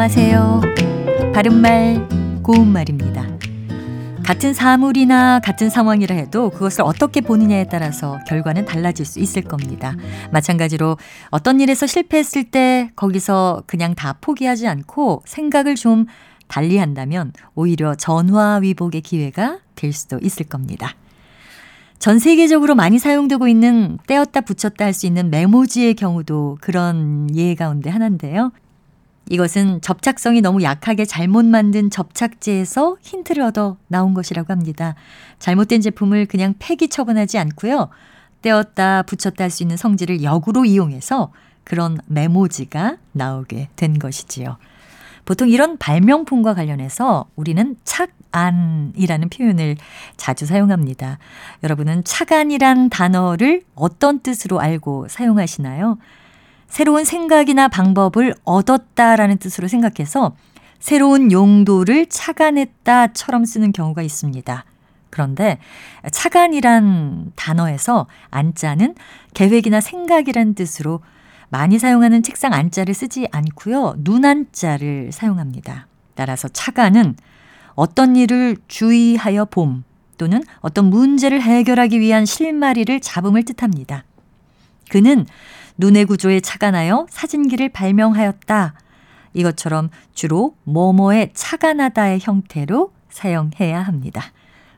안녕하세요. 바른말, 고운말입니다. 같은 사물이나 같은 상황이라 해도 그것을 어떻게 보느냐에 따라서 결과는 달라질 수 있을 겁니다. 마찬가지로 어떤 일에서 실패했을 때 거기서 그냥 다 포기하지 않고 생각을 좀 달리 한다면 오히려 전화위복의 기회가 될 수도 있을 겁니다. 전 세계적으로 많이 사용되고 있는 떼었다 붙였다 할 수 있는 메모지의 경우도 그런 예 가운데 하나인데요. 이것은 접착성이 너무 약하게 잘못 만든 접착제에서 힌트를 얻어 나온 것이라고 합니다. 잘못된 제품을 그냥 폐기 처분하지 않고요. 떼었다 붙였다 할 수 있는 성질을 역으로 이용해서 그런 메모지가 나오게 된 것이지요. 보통 이런 발명품과 관련해서 우리는 착안이라는 표현을 자주 사용합니다. 여러분은 착안이란 단어를 어떤 뜻으로 알고 사용하시나요? 새로운 생각이나 방법을 얻었다라는 뜻으로 생각해서 새로운 용도를 착안했다처럼 쓰는 경우가 있습니다. 그런데 착안이란 단어에서 안자는 계획이나 생각이란 뜻으로 많이 사용하는 책상 안자를 쓰지 않고요. 눈 안자를 사용합니다. 따라서 차가는 어떤 일을 주의하여 봄 또는 어떤 문제를 해결하기 위한 실마리를 잡음을 뜻합니다. 그는 눈의 구조에 착안하여 사진기를 발명하였다. 이것처럼 주로 뭐뭐에 착안하다의 형태로 사용해야 합니다.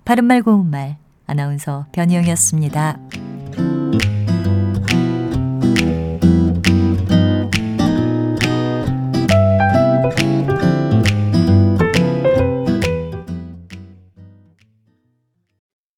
바른말 고운말 아나운서 변희영이었습니다.